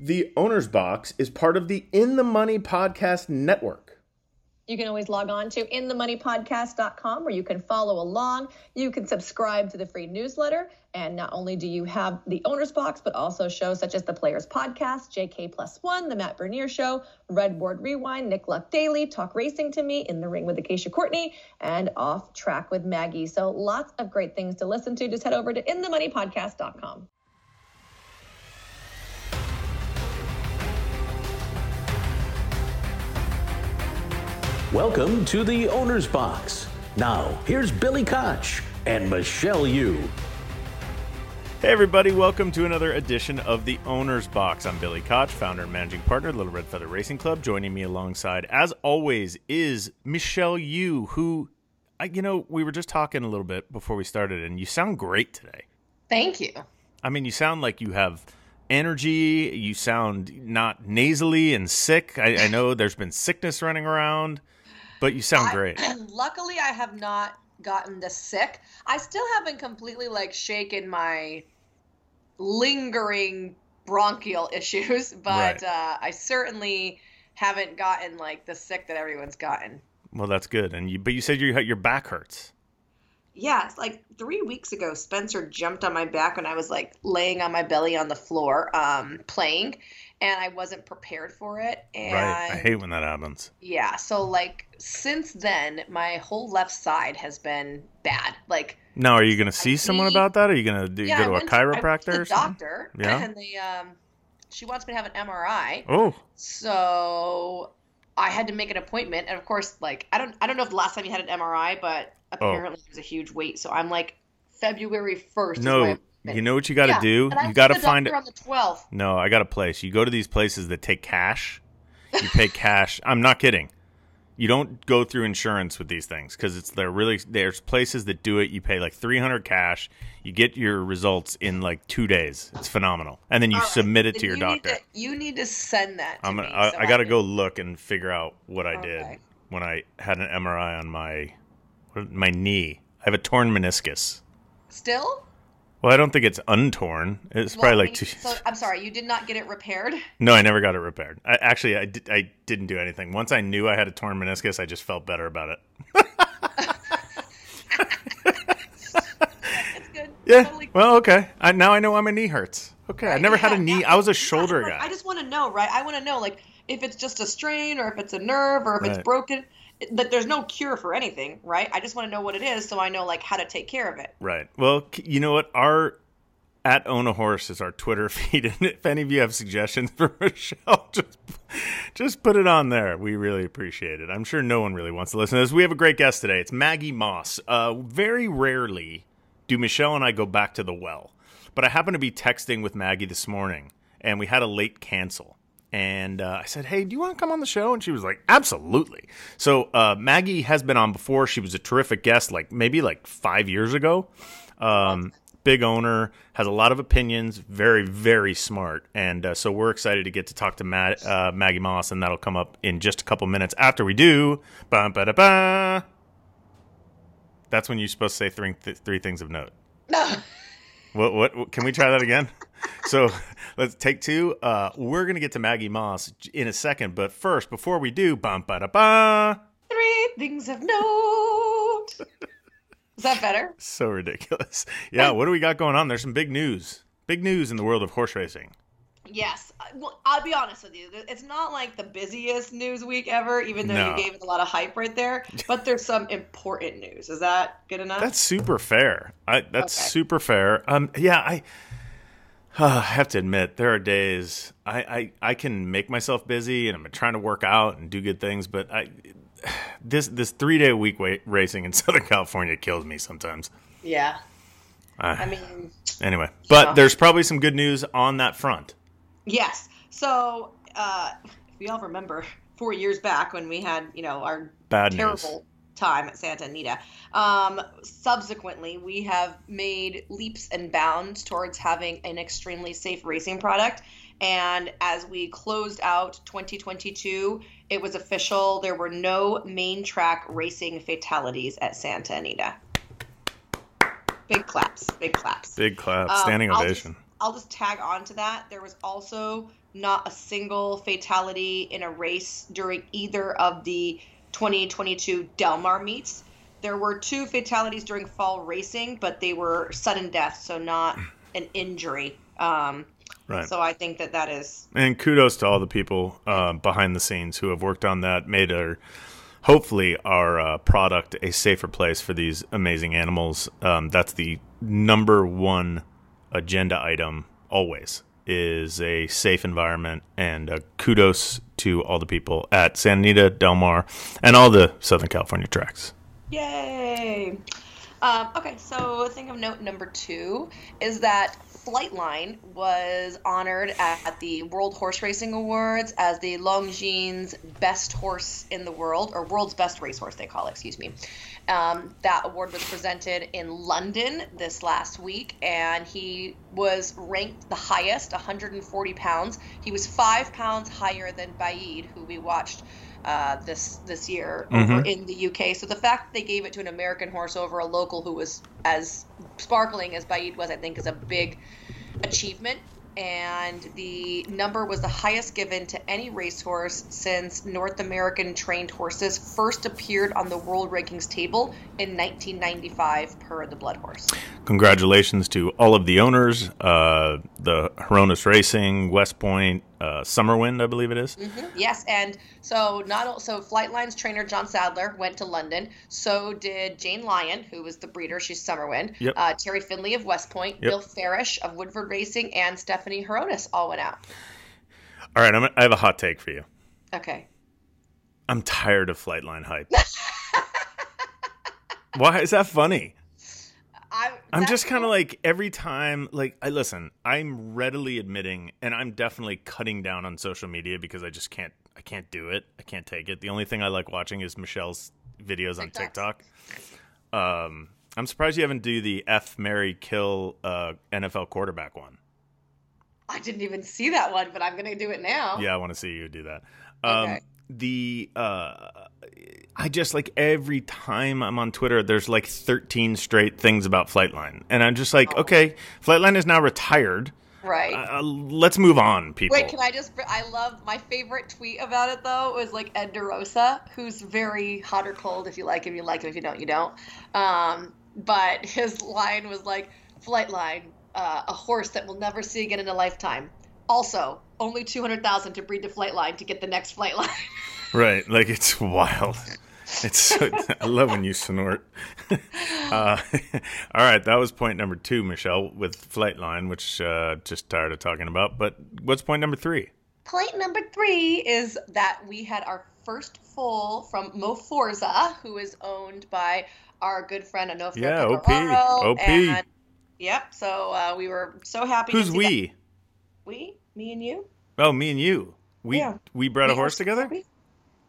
The Owner's Box is part of the In the Money Podcast Network. You can always log on to inthemoneypodcast.com where you can follow along. You can subscribe to the free newsletter. And not only do you have the owner's box, but also shows such as the Players Podcast, JK Plus One, The Matt Bernier Show, Redboard Rewind, Nick Luck Daily, Talk Racing to Me, In the Ring with Acacia Courtney, and Off Track with Maggie. So lots of great things to listen to. Just head over to inthemoneypodcast.com. Welcome to the Owner's Box. Now, here's Billy Koch and Michelle Yu. Hey, everybody, welcome to another edition of the Owner's Box. I'm Billy Koch, founder and managing partner of Little Red Feather Racing Club. Joining me alongside, as always, is Michelle Yu, who, I, you know, we were just talking a little bit before we started, and you sound great today. Thank you. I mean, you sound like you have energy. You sound not nasally and sick. I, I know there's been sickness running around. But you sound great. Luckily, I have not gotten the sick. I still haven't completely like shaken my lingering bronchial issues, but right. uh, I certainly haven't gotten like the sick that everyone's gotten. Well, that's good. And you, but you said your your back hurts. Yeah, it's like three weeks ago, Spencer jumped on my back when I was like laying on my belly on the floor, um, playing, and I wasn't prepared for it. And right. I hate when that happens. Yeah. So like since then, my whole left side has been bad. Like now, are you going to see someone about that? Are you going to yeah, go to a chiropractor? To, or doctor. Yeah. And the um, she wants me to have an MRI. Oh. So I had to make an appointment, and of course, like I don't I don't know if the last time you had an MRI, but oh. apparently oh. was a huge wait. So I'm like February first. No, you know what you got to yeah. do? you got to find it on the 12th. No, I got a place. You go to these places that take cash. You pay cash. I'm not kidding. You don't go through insurance with these things because it's they're really there's places that do it. You pay like 300 cash. You get your results in like two days. It's phenomenal, and then you right. submit it then to your you doctor. Need to, you need to send that. I'm gonna. I, so I, got to go look and figure out what I okay. did when I had an MRI on my my knee. I have a torn meniscus. Still? Well, I don't think it's untorn. It's well, probably like two. So, I'm sorry, you did not get it repaired. No, I never got it repaired. I, actually, I, did, I didn't do anything. Once I knew I had a torn meniscus, I just felt better about it. That's good. Yeah. Totally well, okay. I, now I know why my knee hurts. Okay, right. I never yeah, had a knee. Yeah. I was a shoulder guy. I just want to know, right? I want to know, like, if it's just a strain or if it's a nerve or if right. it's broken that there's no cure for anything, right? I just want to know what it is so I know like how to take care of it. Right. Well, you know what? Our at own a horse is our Twitter feed, and if any of you have suggestions for Michelle, just just put it on there. We really appreciate it. I'm sure no one really wants to listen to this. We have a great guest today. It's Maggi Moss. Uh, very rarely do Michelle and I go back to the well, but I happened to be texting with Maggi this morning, and we had a late cancel and uh, I said, "Hey, do you want to come on the show?" And she was like, "Absolutely." So uh, Maggi has been on before. She was a terrific guest, like maybe like five years ago. Um, big owner, has a lot of opinions, very very smart, and uh, so we're excited to get to talk to Matt, uh, Maggi Moss, and that'll come up in just a couple minutes after we do. That's when you're supposed to say three th- three things of note. what, what, what? Can we try that again? so let's take two. Uh, we're gonna get to Maggi Moss in a second, but first, before we do, bum ba da ba. Three things of note. Is that better? So ridiculous. Yeah, what do we got going on? There's some big news. Big news in the world of horse racing. Yes. Well, I'll be honest with you. It's not like the busiest news week ever, even though no. you gave it a lot of hype right there. But there's some important news. Is that good enough? That's super fair. I, that's okay. super fair. Um, yeah, I I have to admit, there are days I, I, I can make myself busy and I'm trying to work out and do good things, but I this this three day week racing in Southern California kills me sometimes. Yeah. Uh, I mean, anyway, but there's probably some good news on that front. Yes. So, uh, if we all remember four years back when we had, you know, our Bad terrible news time at Santa Anita. Um, subsequently, we have made leaps and bounds towards having an extremely safe racing product. And as we closed out 2022, it was official. There were no main track racing fatalities at Santa Anita. Big claps, big claps. Big claps, um, standing um, ovation. I'll just tag on to that. There was also not a single fatality in a race during either of the 2022 Del Mar meets. There were two fatalities during fall racing, but they were sudden deaths, so not an injury. Um, Right. So I think that that is And kudos to all the people uh, behind the scenes who have worked on that, made our hopefully our uh, product a safer place for these amazing animals. Um, that's the number one agenda item always is a safe environment and uh, kudos to all the people at San Anita, Del Mar, and all the Southern California tracks. Yay! Um, okay, so thing of note number two is that Flightline was honored at the World Horse Racing Awards as the Longines Best Horse in the World, or World's Best Racehorse, they call it, excuse me. Um, that award was presented in London this last week, and he was ranked the highest, 140 pounds. He was five pounds higher than Baaeed, who we watched uh, this this year over in the UK. So the fact that they gave it to an American horse over a local who was as sparkling as Baaeed was, I think, is a big achievement. And the number was the highest given to any racehorse since North American trained horses first appeared on the world rankings table in 1995 per the Blood Horse. Congratulations to all of the owners, uh, the Hronis Racing, West Point, uh, Summerwind, I believe it is. Yes, and so not so Flightline's trainer John Sadler went to London. So did Jane Lyon, who was the breeder. She's Summerwind. Yep. Uh, Terry Finley of West Point, Yep. Bill Farish of Woodford Racing, and Stephanie Hronis all went out. All right, I'm, I have a hot take for you. Okay. I'm tired of Flightline hype. Why is that funny? I, I'm just kind of like every time, like I listen. I'm readily admitting, and I'm definitely cutting down on social media because I just can't. I can't do it. I can't take it. The only thing I like watching is Michelle's videos on TikToks. TikTok. Um, I'm surprised you haven't do the F Mary Kill uh, NFL quarterback one. I didn't even see that one, but I'm gonna do it now. Yeah, I want to see you do that. Um, Okay. The uh, I just like every time I'm on Twitter, there's like 13 straight things about Flightline, and I'm just like, okay, Flightline is now retired. Right. Uh, let's move on, people. Wait, can I just? I love my favorite tweet about it though was like Ed DeRosa, who's very hot or cold. If you like him, you like him. If you don't, you don't. Um, but his line was like, "Flightline, uh, a horse that we'll never see again in a lifetime." Also, only two hundred thousand to breed the Flightline to get the next Flightline. Right, like it's wild. It's so, I love when you snort. uh, all right, that was point number two, Michelle, with Flightline, which uh, just tired of talking about. But what's point number three? Point number three is that we had our first foal from Mo Forza, who is owned by our good friend Onofre Yeah, OP. OP. And, yep. So uh, we were so happy. Who's to see we? That. We, me, and you. Oh, me and you. We Yeah. we bred a We are horse so together. happy.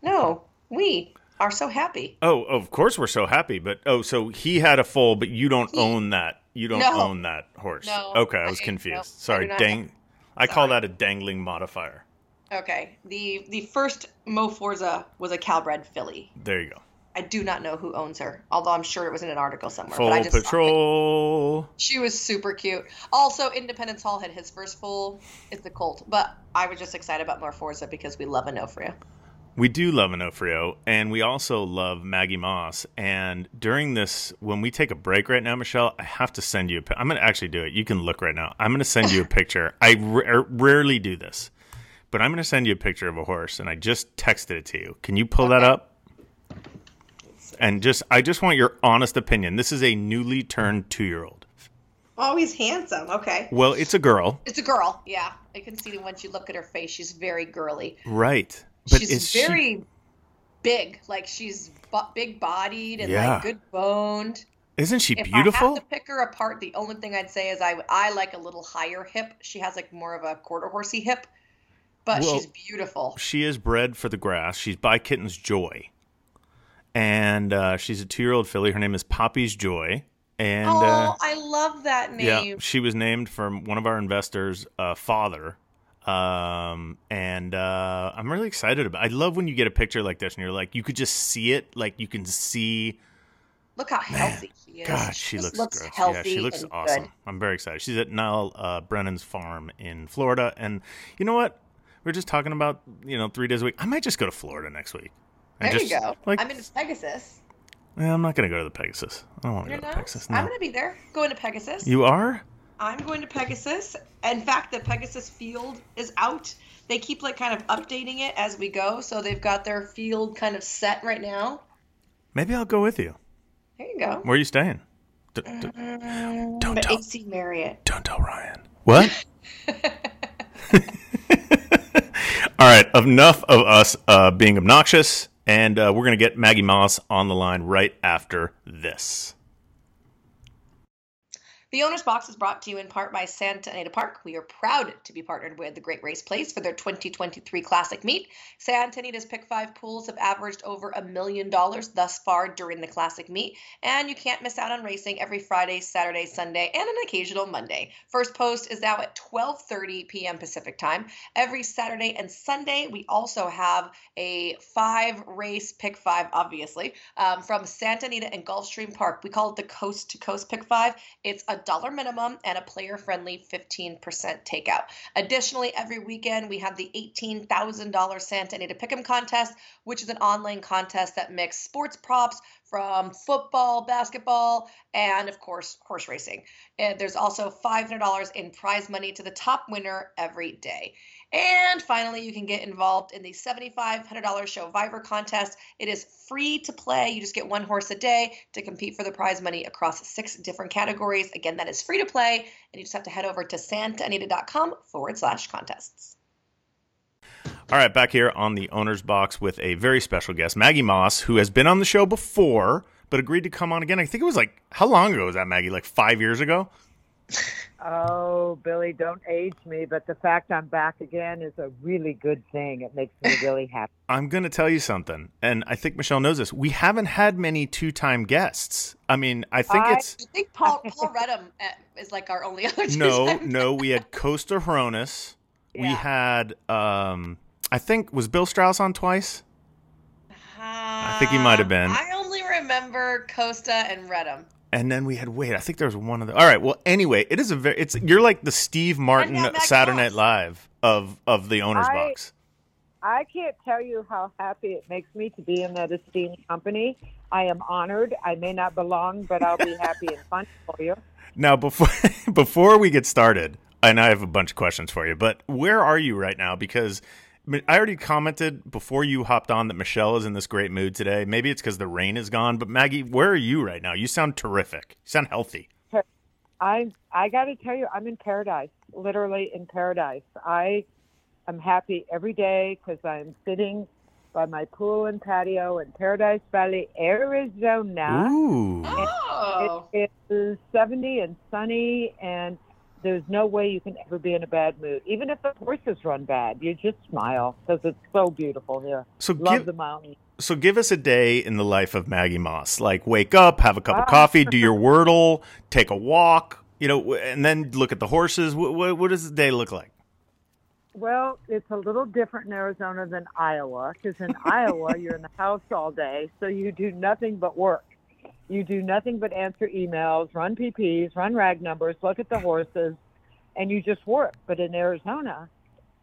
No, we are so happy. Oh, of course we're so happy. But oh, so he had a foal, but you don't He- own that. You don't No. own that horse. No, Okay, I was I- confused. no, Sorry, not dang. I call that a dangling modifier. Okay. The the first Mo Forza was a Calbred filly. There you go. I do not know who owns her, although I'm sure it was in an article somewhere. Full but I just patrol. She was super cute. Also, Independence Hall had his first full. It's the Colt, but I was just excited about Mo Forza because we love Onofrio. We do love Onofrio, and we also love Maggi Moss. And during this, when we take a break right now, Michelle, I have to send you. A, I'm going to actually do it. You can look right now. I'm going to send you a picture. I r- er, rarely do this, but I'm going to send you a picture of a horse, and I just texted it to you. Can you pull that up? And just, I just want your honest opinion. This is a newly turned two year old. Oh, he's handsome. Okay. Well, it's a girl, It's a girl. Yeah. I can see that once you look at her face, she's very girly. right? But she's is she- very big. Like she's big bodied and Yeah. like good boned. isn't she If I beautiful? have to pick her apart, the only thing I'd say is I I like a little higher hip. She has like more of a quarter horsey hip, but Well, she's beautiful. she is bred for the grass. She's by Kitten's Joy, and uh, she's a two-year-old filly. Her name is Poppy's Joy, and oh, uh, I love that name. yeah, she was named from one of our investors' uh, father. Um, and uh, I'm really excited about. I love when you get a picture like this, and you're like, you could just see it, like you can see Look how healthy she is. God, she, just looks, gross. healthy. Yeah, she looks awesome. Good. I'm very excited. She's at Niall uh, Brennan's farm in Florida, and you know what? We are just talking about you know three days a week. I might just go to Florida next week. There just, you go. Like, I'm in Pegasus. well, I'm not going to go to the Pegasus. I don't want to go to not? Pegasus. I'm going to be there. Going to Pegasus. You are? I'm going to Pegasus. In fact, the Pegasus field is out. They keep like kind of updating it as we go, so they've got their field kind of set right now. Maybe I'll go with you. There you go. Where are you staying? D- d- Um, Don't tell- AC Marriott. don't tell Ryan. What? All right, enough of us uh, being obnoxious, and uh, we're going to get Maggi Moss on the line right after this. The owner's box is brought to you in part by Santa Anita Park. We are proud to be partnered with the Great Race Place for their 2023 Classic Meet. Santa Anita's Pick 5 pools have averaged over a million dollars thus far during the Classic Meet, and you can't miss out on racing every Friday, Saturday, Sunday, and an occasional Monday. First post is now at 12:30 p.m. Pacific Time. Every Saturday and Sunday, we also have a five race Pick 5, obviously, um, from Santa Anita and Gulfstream Park. We call it the Coast to Coast Pick 5. It's a dollar minimum and a player friendly 15% takeout. Additionally, every weekend we have the $18,000 Santa Anita Pick'em contest, which is an online contest that mixes sports props from football, basketball, and of course, horse racing. And there's also $500 in prize money to the top winner every day. And finally, you can get involved in the $7,500 Showvivor contest. It is free to play. You just get one horse a day to compete for the prize money across six different categories. Again, that is free to play, and you just have to head over to santaanita.com forward slash contests. All right, back here on the owner's box with a very special guest, Maggi Moss, who has been on the show before, but agreed to come on again. I think it was like, how long ago was that, Maggi? Like five years ago? Oh, Billy, don't age me, but the fact I'm back again is a really good thing. It makes me really happy. I'm going to tell you something, and I think Michelle knows this. We haven't had many two time guests. I mean, I think I- it's. I think Paul Paul Reddam uh, is like our only other No, no, we had Costa Hronis. We had, um, I think, was Bill Strauss on twice? I think he might have been. I only remember Costa and Reddam. And then we had wait, I think there was one of the. All right, well, anyway, it is a very. It's you're like the Steve Martin Saturday Night Live of of the owner's I- box. I can't tell you how happy it makes me to be in that esteemed company. I am honored. I may not belong, but I'll be happy and fun for you. Now, before before we get started, and I have a bunch of questions for you, but where are you right now? Because I already commented before you hopped on that Michelle is in this great mood today. Maybe it's because the rain is gone, but Maggi, where are you right now? You sound terrific. You sound healthy. I I got to tell you, I'm in paradise, literally in paradise. I am happy every day because I'm sitting by my pool and patio in Paradise Valley, Arizona. Ooh. Oh. It is 70 and sunny, and there's no way you can ever be in a bad mood. Even if the horses run bad, you just smile because it's so beautiful here. So Love give the mountains. so give us a day in the life of Maggi Moss. Like wake up, have a cup of coffee, do your wordle, take a walk, you know, and then look at the horses. What, what, what does the day look like? Well, it's a little different in Arizona than Iowa because in Iowa, you're in the house all day, so you do nothing but work. You do nothing but answer emails, run PPs, run rag numbers, look at the horses, and you just work. But in Arizona,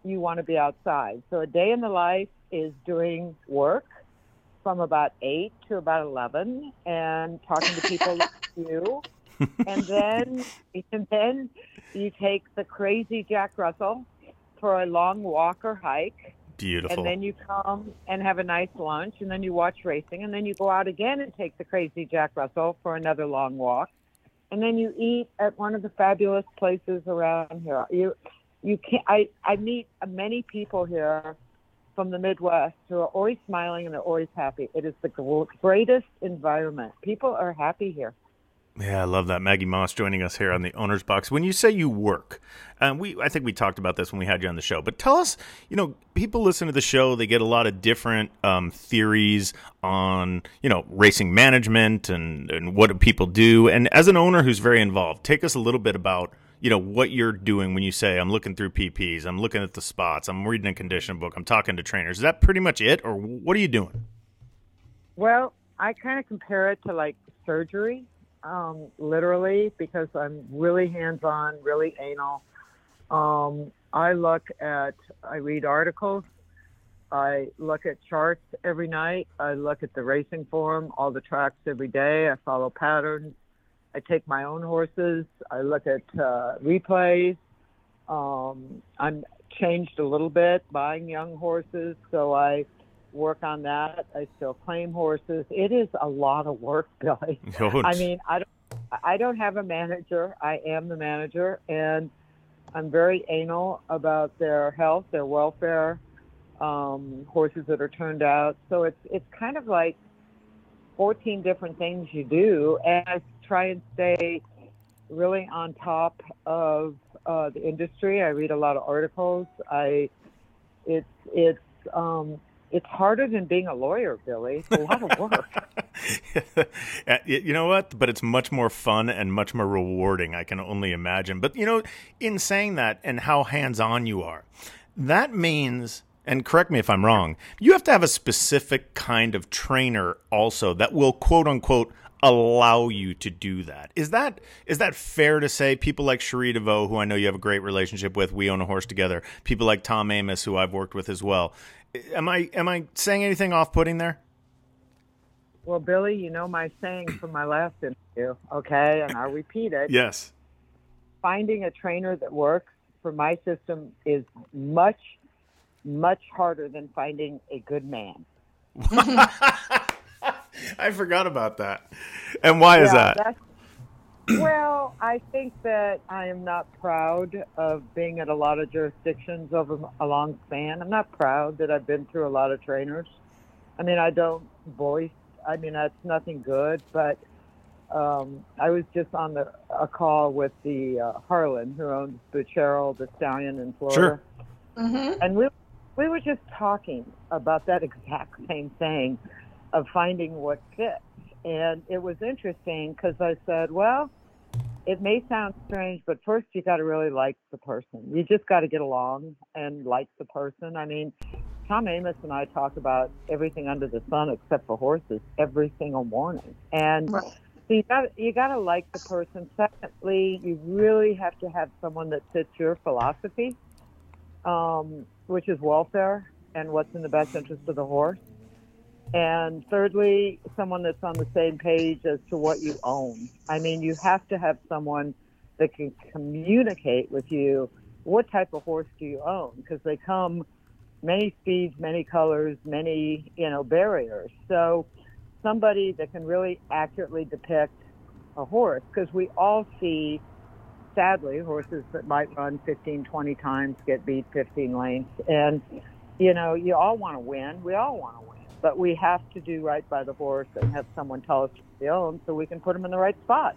you want to be outside. So a day in the life is doing work from about 8 to about 11 and talking to people like you. And then, and then you take the crazy Jack Russell for a long walk or hike, Beautiful. and then you come and have a nice lunch, and then you watch racing, and then you go out again and take the crazy Jack Russell for another long walk, and then you eat at one of the fabulous places around here. You, you can I I meet many people here from the Midwest who are always smiling and they're always happy. It is the gr- greatest environment. People are happy here. Yeah, I love that. Maggi Moss joining us here on the Owner's Box. When you say you work, um, we I think we talked about this when we had you on the show. But tell us, you know, people listen to the show. They get a lot of different um, theories on, you know, racing management and and what do people do. And as an owner who's very involved, take us a little bit about, you know, what you're doing when you say I'm looking through PPs, I'm looking at the spots, I'm reading a condition book, I'm talking to trainers. Is that pretty much it, or what are you doing? Well, I kind of compare it to like surgery, um, literally, because I'm really hands on, really anal. Um, I look at, I read articles, I look at charts every night, I look at the racing form, all the tracks every day, I follow patterns. I take my own horses, I look at uh, replays. Um, I'm changed a little bit buying young horses, so I work on that. I still claim horses. It is a lot of work, Billy. I mean, I don't, I don't have a manager. I am the manager, and I'm very anal about their health, their welfare, um, horses that are turned out. So it's it's kind of like 14 different things you do, and I try and stay really on top of uh, the industry. I read a lot of articles. I it's it's um, it's harder than being a lawyer, Billy. It's a lot of work. you know what? But it's much more fun and much more rewarding. I can only imagine. But you know, in saying that and how hands on you are, that means. And correct me if I'm wrong. You have to have a specific kind of trainer also that will quote unquote allow you to do that. Is that is that fair to say? People like Cherie DeVaux, who I know you have a great relationship with, we own a horse together. People like Tom Amoss, who I've worked with as well. Am I am I saying anything off putting there? Well, Billy, you know my saying from my last interview, okay, and I'll repeat it. Yes. Finding a trainer that works for my system is much, much harder than finding a good man. I forgot about that. And why yeah, is that? well, I think that I am not proud of being at a lot of jurisdictions over a long span. I'm not proud that I've been through a lot of trainers. I mean, I don't voice. I mean, that's nothing good, but um, I was just on the, a call with the uh, Harlan, who owns Bucchero, the stallion in Florida. Sure. Mm-hmm. And we, we were just talking about that exact same thing of finding what fits. And it was interesting because I said, well, it may sound strange, but first you got to really like the person. You just got to get along and like the person. I mean, Tom Amoss and I talk about everything under the sun except for horses every single morning. And right. so you got you got to like the person. Secondly, you really have to have someone that fits your philosophy, um, which is welfare and what's in the best interest of the horse. And thirdly, someone that's on the same page as to what you own. I mean, you have to have someone that can communicate with you what type of horse do you own because they come many speeds, many colors, many, you know, barriers. So somebody that can really accurately depict a horse because we all see sadly horses that might run 15 20 times get beat 15 lengths and you know you all want to win we all want to win but we have to do right by the horse and have someone tell us we own so we can put them in the right spot.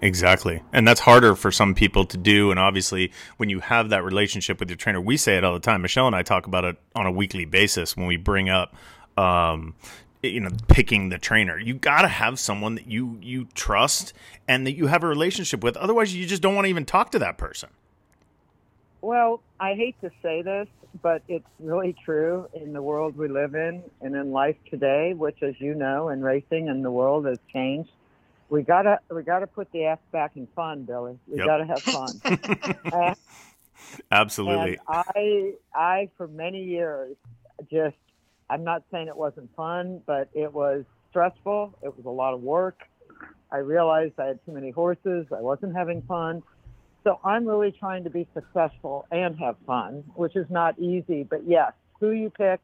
Exactly. And that's harder for some people to do. And obviously, when you have that relationship with your trainer, we say it all the time. Michelle and I talk about it on a weekly basis when we bring up, um, you know, picking the trainer. You got to have someone that you you trust and that you have a relationship with. Otherwise, you just don't want to even talk to that person. Well, I hate to say this, but it's really true in the world we live in and in life today, which, as you know, in racing and the world has changed. We gotta we gotta put the ass back in fun, Billy. We yep. gotta have fun. Absolutely. I I for many years just I'm not saying it wasn't fun, but it was stressful. It was a lot of work. I realized I had too many horses. I wasn't having fun. So I'm really trying to be successful and have fun, which is not easy. But yes, who you pick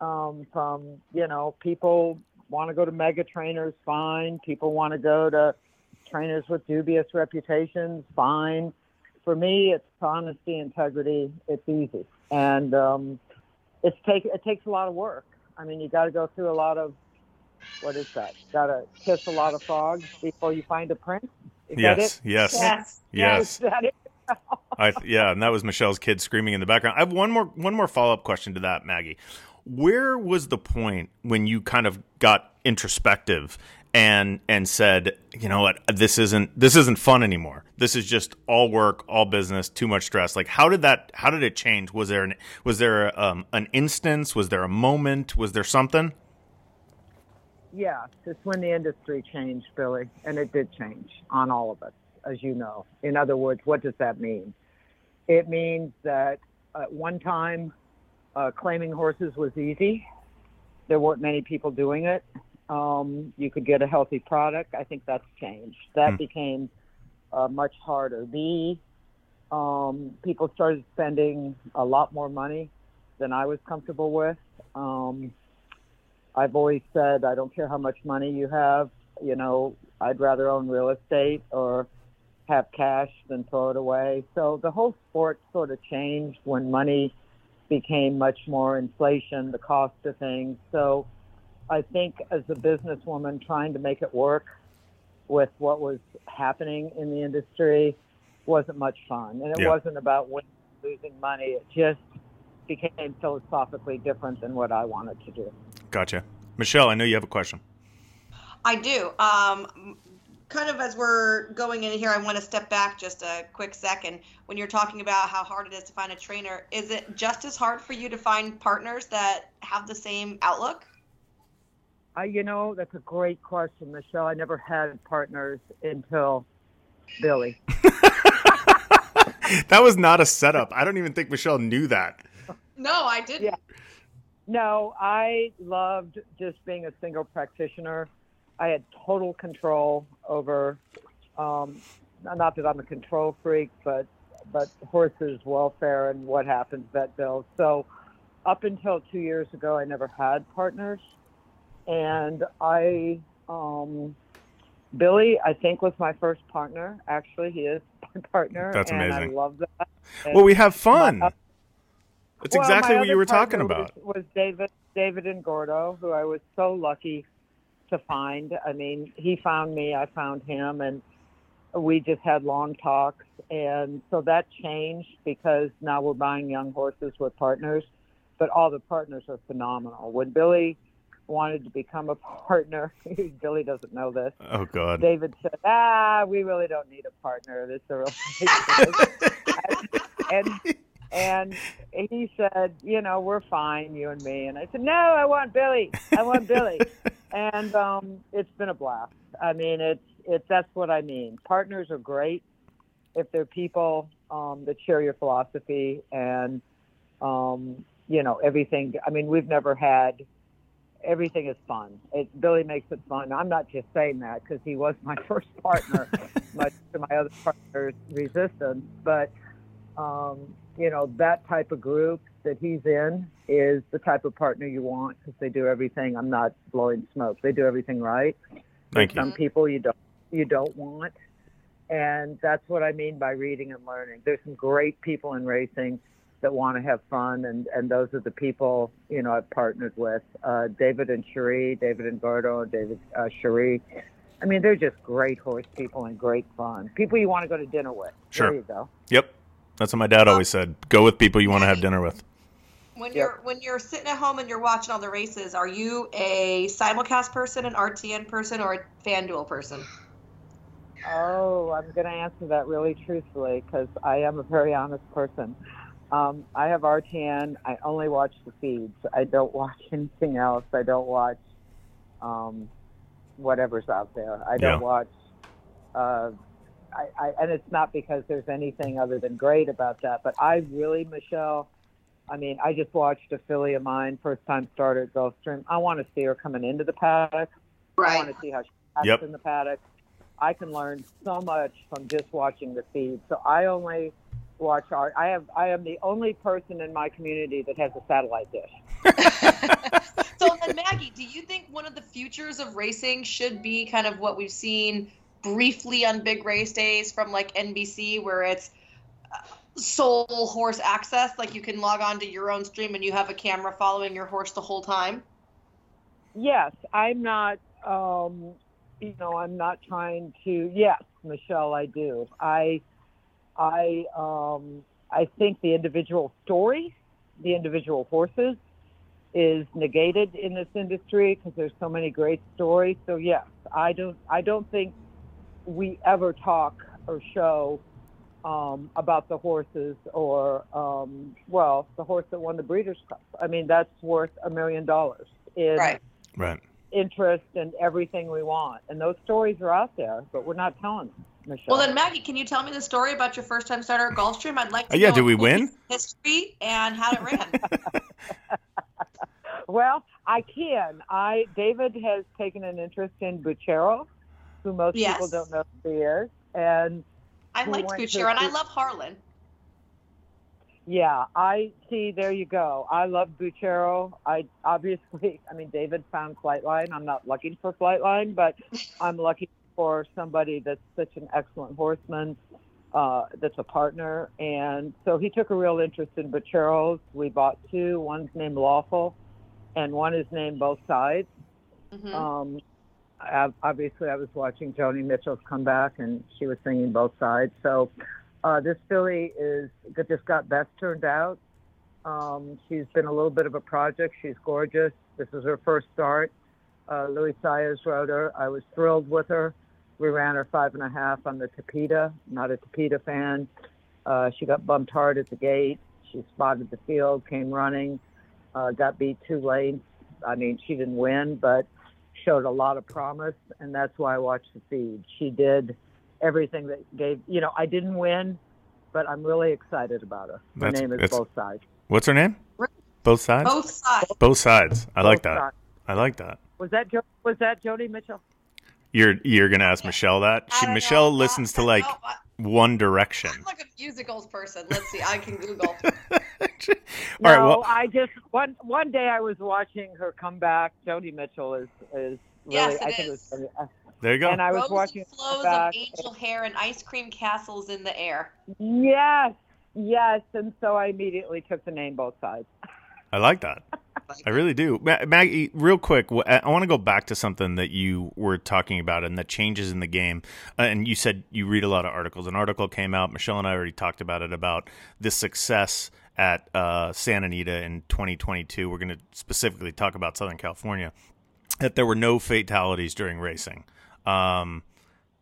um, from, you know, people want to go to mega trainers, fine. People want to go to trainers with dubious reputations, fine. For me, it's honesty, integrity. It's easy, and um, it's take it takes a lot of work. I mean, you got to go through a lot of what is that? Got to kiss a lot of frogs before you find a prince. Is yes, yes, yes, yes. I, yeah, and that was Michelle's kid screaming in the background. I have one more one more follow up question to that, Maggi. Where was the point when you kind of got introspective and and said, you know what, this isn't this isn't fun anymore. This is just all work, all business, too much stress. Like, how did that? How did it change? Was there an was there um, an instance? Was there a moment? Was there something? Yes, it's when the industry changed, Billy, and it did change on all of us, as you know. In other words, what does that mean? It means that at one time, uh, claiming horses was easy. There weren't many people doing it. Um, you could get a healthy product. I think that's changed. That Hmm. became uh, much harder. B, um, people started spending a lot more money than I was comfortable with. Um, I've always said I don't care how much money you have. You know, I'd rather own real estate or have cash than throw it away. So the whole sport sort of changed when money became much more inflation, the cost of things. So I think as a businesswoman trying to make it work with what was happening in the industry wasn't much fun. And it Yeah. wasn't about winning, losing money. It just became philosophically different than what I wanted to do. Gotcha. Michelle, I know you have a question. I do. Um, kind of as we're going in here, I want to step back just a quick second. When you're talking about how hard it is to find a trainer, is it just as hard for you to find partners that have the same outlook? I, you know, that's a great question, Michelle. I never had partners until Billy. That was not a setup. I don't even think Michelle knew that. No, I didn't. Yeah. No, I loved just being a single practitioner. I had total control over, um, not that I'm a control freak, but but horses' welfare and what happens vet bills. So, up until two years ago, I never had partners, and I, um, Billy, I think was my first partner. Actually, he is my partner, That's and I amazing. love that. Well, we have fun. My- That's Well, exactly what you were talking about. Was, was David David Ingordo, who I was so lucky to find. I mean, he found me, I found him, and we just had long talks. And so that changed because now we're buying young horses with partners, but all the partners are phenomenal. When Billy wanted to become a partner, Billy doesn't know this. Oh God. David said, "Ah, we really don't need a partner. This is a relationship." and and he said, "You know, we're fine, you and me." And I said, "No, I want Billy. I want Billy." and um, it's been a blast. I mean, it's it's that's what I mean. Partners are great if they're people um, that share your philosophy and um, you know everything. I mean, we've never had everything is fun. It Billy makes it fun. I'm not just saying that because he was my first partner, much to my other partner's resistance. But um, you know that type of group that he's in is the type of partner you want because they do everything. I'm not blowing smoke. They do everything right. Thank you. Some people you don't you don't want, and that's what I mean by reading and learning. There's some great people in racing that want to have fun, and and those are the people you know I've partnered with. Uh, David and Cherie, David Ingordo, and David uh, Cherie. I mean, they're just great horse people and great fun. People you want to go to dinner with. Sure. There you go. Yep. That's what my dad always said. Go with people you want to have dinner with. When Yep. you're when you're sitting at home and you're watching all the races, are you a simulcast person, an RTN person, or a FanDuel person? Oh, I'm going to answer that really truthfully because I am a very honest person. Um, I have RTN. I only watch the feeds. I don't watch anything else. I don't watch um, whatever's out there. I don't Yeah. watch. Uh, I, I, and it's not because there's anything other than great about that, but I really, Michelle. I mean, I just watched a filly of mine, first time starter at Gulfstream. I want to see her coming into the paddock. Right. I want to see how she acts Yep. in the paddock. I can learn so much from just watching the feed. So I only watch art. I have I am the only person in my community that has a satellite dish. So then, Maggi, do you think one of the futures of racing should be kind of what we've seen briefly on big race days from like NBC, where it's uh, sole horse access, like you can log on to your own stream and you have a camera following your horse the whole time? Yes, I'm not. Um, you know, I'm not trying to. Yes, Michelle, I do. I, I, um, I think the individual story, the individual horses, is negated in this industry because there's so many great stories. So yes, I don't. I don't think we ever talk or show um, about the horses or um, well, the horse that won the Breeders' Cup. I mean, that's worth a million dollars in Right. Right. interest and everything we want. And those stories are out there, but we're not telling them. Michelle. Well, then, Maggi, can you tell me the story about your first time starter at Gulfstream? I'd like to Oh, yeah, know did we win? History and how it ran. Well, I can. I David has taken an interest in Bucchero, who most Yes. people don't know who he is, and I liked Bucchero, and I love Harlan. yeah, I see. There you go. I love Bucchero. I obviously, I mean, David found Flightline. I'm not looking for Flightline, but I'm looking for somebody that's such an excellent horseman. Uh, that's a partner, and so he took a real interest in Buccheros. We bought two. One's named Lawful, and one is named Both Sides. hmm Um, obviously, I was watching Joni Mitchell's comeback, and she was singing both sides. So uh, this filly is just got best turned out. Um, she's been a little bit of a project. She's gorgeous. This is her first start. Uh, Luis Saez rode her. I was thrilled with her. We ran her five and a half on the Tapeta. Not a Tapeta fan. Uh, she got bumped hard at the gate. She spotted the field, came running, uh, got beat two lengths. I mean, she didn't win, but showed a lot of promise, and that's why I watched the feed. She did everything that gave. You know, I didn't win, but I'm really excited about her. Her That's- name is Both Sides. What's her name? Both sides. Both sides. Both sides. I like that. Sides. I like that. Was that jo- was that Joni Mitchell? You're you're gonna ask Michelle that. She, Michelle know. listens to like no, I- One Direction. I'm like a musicals person. Let's see. I can Google. All No, right. Well, I just one one day I was watching her come back. Joni Mitchell is is really. Yes, it I think it was. Uh, there you go. And I was Rows watching her flows come back. of angel hair and ice cream castles in the air. Yes, yes, and so I immediately took the name Both Sides. I like that. I really do. Maggi, real quick, I want to go back to something that you were talking about and the changes in the game. Uh, and you said you read a lot of articles. An article came out. Michelle and I already talked about it about the success at uh, Santa Anita in 2022. We're going to specifically talk about Southern California. That there were no fatalities during racing. Um,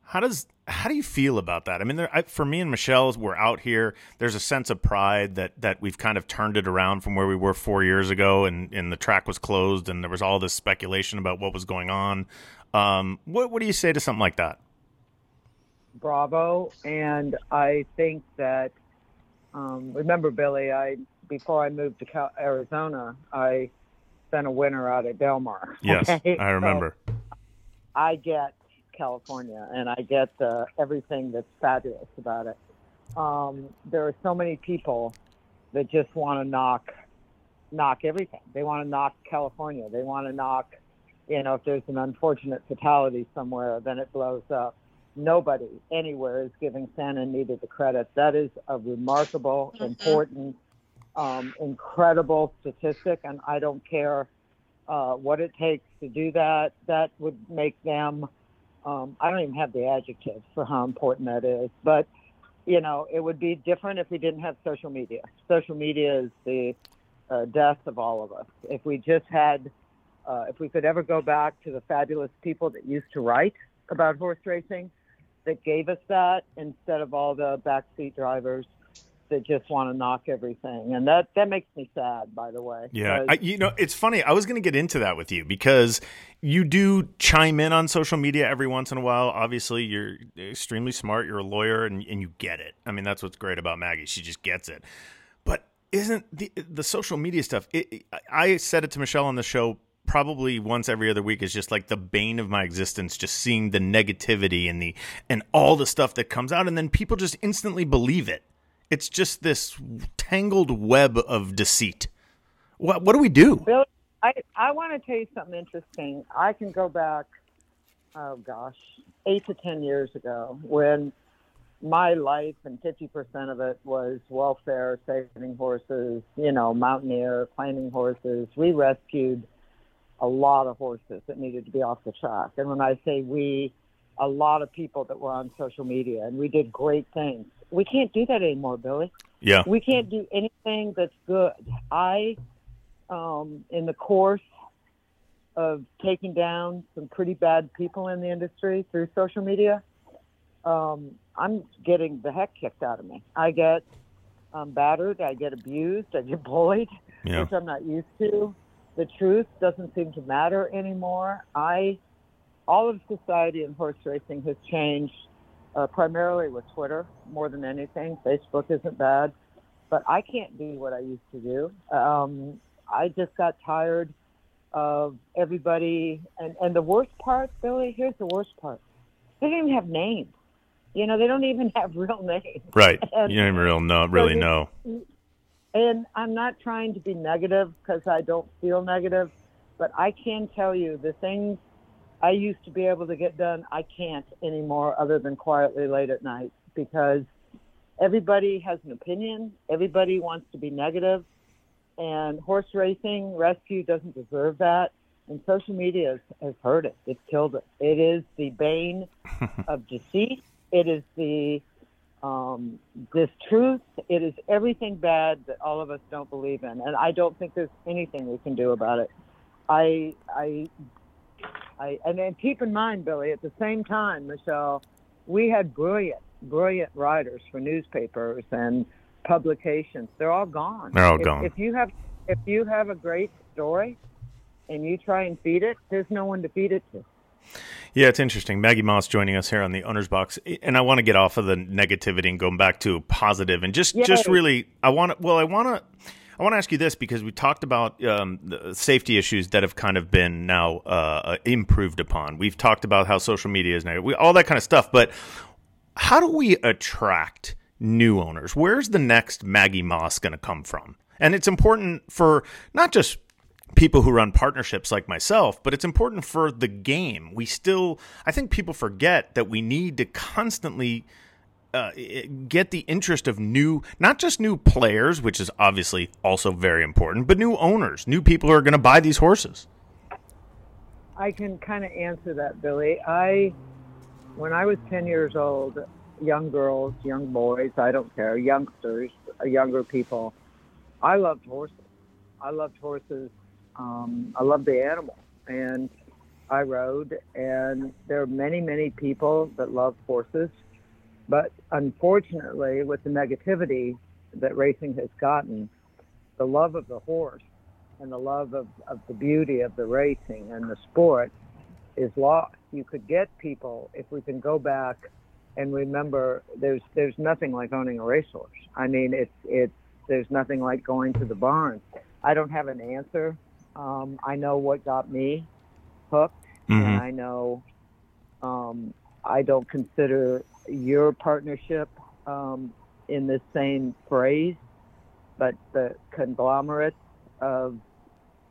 how does how do you feel about that? I mean, there, I, for me and Michelle, we're out here. There's a sense of pride that that we've kind of turned it around from where we were four years ago, and and the track was closed, and there was all this speculation about what was going on. Um, what what do you say to something like that? Bravo, and I think that um, remember Billy. I before I moved to Cal- Arizona, I spent a winter out at Del Mar. Yes, okay? I remember. So I get California, and I get uh, everything that's fabulous about it. Um, there are so many people that just want to knock knock everything. They want to knock California. They want to knock, you know, if there's an unfortunate fatality somewhere, then it blows up. Nobody anywhere is giving Santa Anita the credit. That is a remarkable, Mhm. important, um, incredible statistic, and I don't care uh, what it takes to do that. That would make them. Um, I don't even have the adjectives for how important that is, but you know, it would be different if we didn't have social media. Social media is the uh, death of all of us. If we just had, uh, if we could ever go back to the fabulous people that used to write about horse racing, that gave us that instead of all the backseat drivers that just want to knock everything, and that that makes me sad. By the way, Yeah, I, you know, it's funny. I was going to get into that with you because you do chime in on social media every once in a while. Obviously, you're extremely smart. You're a lawyer, and and you get it. I mean, that's what's great about Maggi. She just gets it. But isn't the the social media stuff? It, I said it to Michelle on the show probably once every other week is just like the bane of my existence just seeing the negativity and the and all the stuff that comes out and then people just instantly believe it it's just this tangled web of deceit what what do we do Bill, I, I want to tell you something interesting. I can go back, oh gosh, eight to 10 years ago when my life and 50% of it was welfare, saving horses, you know, mountaineer, claiming horses. We rescued a lot of horses that needed to be off the track. And when I say we, a lot of people that were on social media, and we did great things. We can't do that anymore, Billy yeah we can't do anything that's good. I, um, in the course of taking down some pretty bad people in the industry through social media, um, I'm getting the heck kicked out of me. I get um, battered, I get abused, I get bullied, yeah which I'm not used to. the truth doesn't seem to matter anymore. I, all of society in horse racing has changed uh, primarily with Twitter more than anything. Facebook isn't bad, but I can't do what I used to do. Um, I just got tired of everybody. And, and the worst part, Billy, here's the worst part. They don't even have names. You know, they don't even have real names. Right. And you don't even real know, really so know. And I'm not trying to be negative because I don't feel negative, but I can tell you the things I used to be able to get done, I can't anymore other than quietly late at night because everybody has an opinion. Everybody wants to be negative, and horse racing rescue doesn't deserve that. And social media has, has hurt it. It's killed it. It is the bane of deceit. It is the um, distruth. It is everything bad that all of us don't believe in, and I don't think there's anything we can do about it. I, I, I, and then keep in mind, Billy, at the same time, Michelle, we had brilliant, brilliant writers for newspapers and publications. They're all gone. They're all if, gone. If you have, if you have a great story, and you try and feed it, there's no one to feed it to. Yeah, it's interesting. Maggi Moss joining us here on the Owner's Box, and I want to get off of the negativity and going back to positive, and just Yay. just really, I want to. Well, I want to. I want to ask you this because we talked about um, the safety issues that have kind of been now uh, improved upon. We've talked about how social media is now, all that kind of stuff. But how do we attract new owners? Where's the next Maggi Moss going to come from? And it's important for not just people who run partnerships like myself, but it's important for the game. We still, I think people forget that we need to constantly uh, get the interest of new, not just new players, which is obviously also very important, but new owners, new people who are going to buy these horses. I can kind of answer that, Billy. I, when I was 10 years old, young girls, young boys, I don't care, youngsters, younger people, I loved horses. I loved horses. Um, I loved the animal. And I rode, and there are many, many people that love horses. But unfortunately, with the negativity that racing has gotten, the love of the horse and the love of, of the beauty of the racing and the sport is lost. You could get people if we can go back and remember there's there's nothing like owning a racehorse. I mean it's it's there's nothing like going to the barn. I don't have an answer. Um, I know what got me hooked, Mhm. and I know um, I don't consider your partnership um, in the same phrase, but the conglomerates of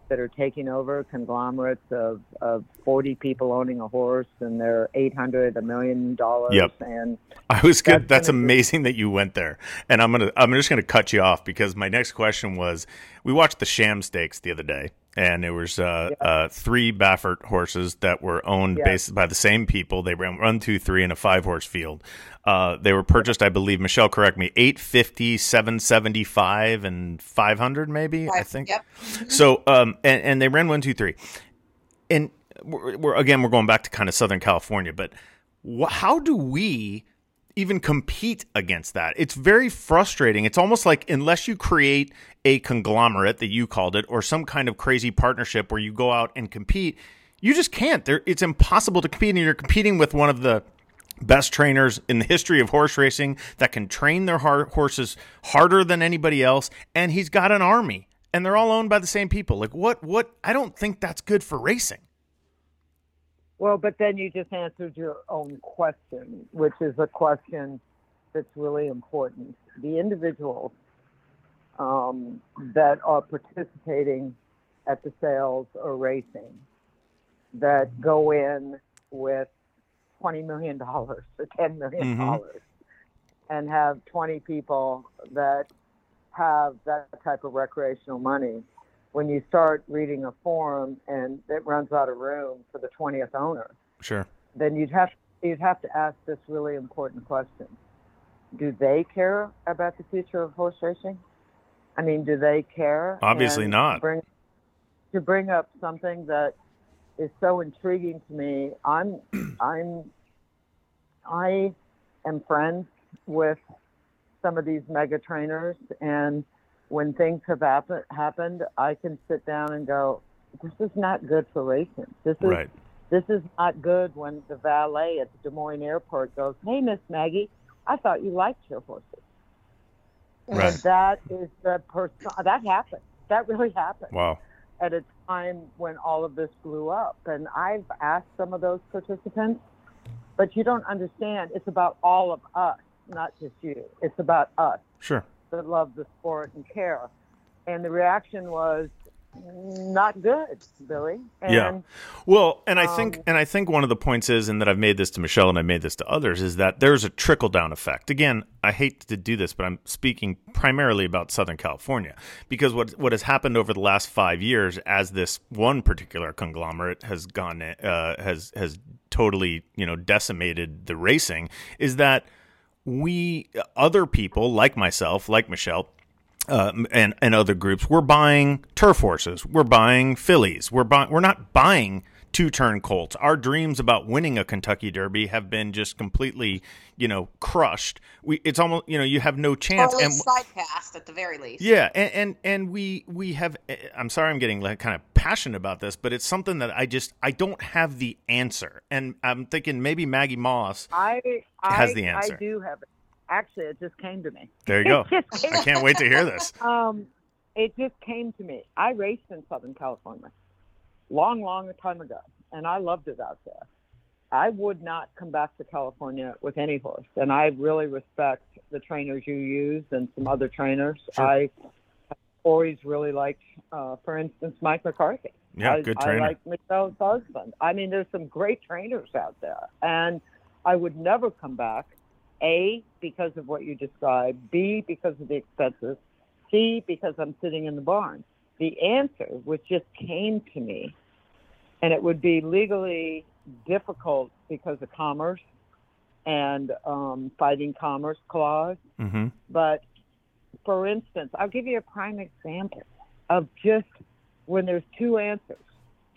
that are taking over conglomerates of, of 40 people owning a horse and they're 800 a million dollars Yep. and I was good. That's That's gonna be- amazing that you went there. And I'm gonna I'm just gonna cut you off because my next question was we watched the Sham Stakes the other day, and there was uh, uh, three Baffert horses that were owned Yeah. based by the same people. They ran one, two, three in a five horse field. Uh, they were purchased, I believe. Michelle, correct me. 850, 775, and five hundred, maybe. I think. Yep. So, um, and, and they ran one, two, three, and we're, we're again we're going back to kind of Southern California, but wh- how do we even compete against that? It's very frustrating. It's almost like unless you create a conglomerate that you called it, or some kind of crazy partnership where you go out and compete, you just can't. There, it's impossible to compete, and you're competing with one of the best trainers in the history of horse racing that can train their horses harder than anybody else and he's got an army and they're all owned by the same people like what what i don't think that's good for racing well but then you just answered your own question which is a question that's really important. The individuals um, that are participating at the sales or racing that go in with $20 million or $10 million and have 20 people that have that type of recreational money when you start reading a form and it runs out of room for the 20th owner sure. then you'd have you'd have to ask this really important question. Do they care about the future of horse racing? I mean do they care Obviously And not. bring, to bring up something that is so intriguing to me i'm i'm i am friends with some of these mega trainers and when things have happen, happened i can sit down and go this is not good for racing. This is Right. this is not good when the valet at the Des Moines airport goes, "Hey, Miss Maggi, I thought you liked your horses." Right. And that is the person that happened. That really happened Wow. at a time when all of this blew up. And I've asked some of those participants, but you don't understand. It's about all of us, not just you. It's about us Sure. That love the sport and care. And the reaction was not good, Billy. And Yeah. Well, and I think Um, and I think one of the points is, and that I've made this to Michelle and I made this to others, is that there's a trickle down effect. Again, I hate to do this, but I'm speaking primarily about Southern California because what what has happened over the last five years, as this one particular conglomerate has gone uh, has has totally you know decimated the racing, is that we other people like myself, like Michelle, uh, and and other groups, we're buying turf horses, we're buying fillies, we're buying, we're not buying two turn colts. Our dreams about winning a Kentucky Derby have been just completely, you know, crushed. We it's almost you know you have no chance. Totally and sidecast at the very least. yeah, and, and and we we have. I'm sorry, I'm getting like kind of passionate about this, but it's something that I just I don't have the answer, and I'm thinking maybe Maggi Moss. I, I, Has the answer. I do have it. Actually, it just came to me. There you go. It just came I can't wait to hear this. Um, it just came to me. I raced in Southern California long, long time ago, and I loved it out there. I would not come back to California with any horse, and I really respect the trainers you use and some other trainers. Sure. I always really liked, uh, for instance, Mike McCarthy. Yeah, I, good I like Michelle's husband. I mean, there's some great trainers out there, and I would never come back. A because of what you described. B because of the expenses. C because I'm sitting in the barn. The answer, which just came to me, and it would be legally difficult because of commerce and um, fighting commerce clause. hmm But for instance, I'll give you a prime example of just when there's two answers.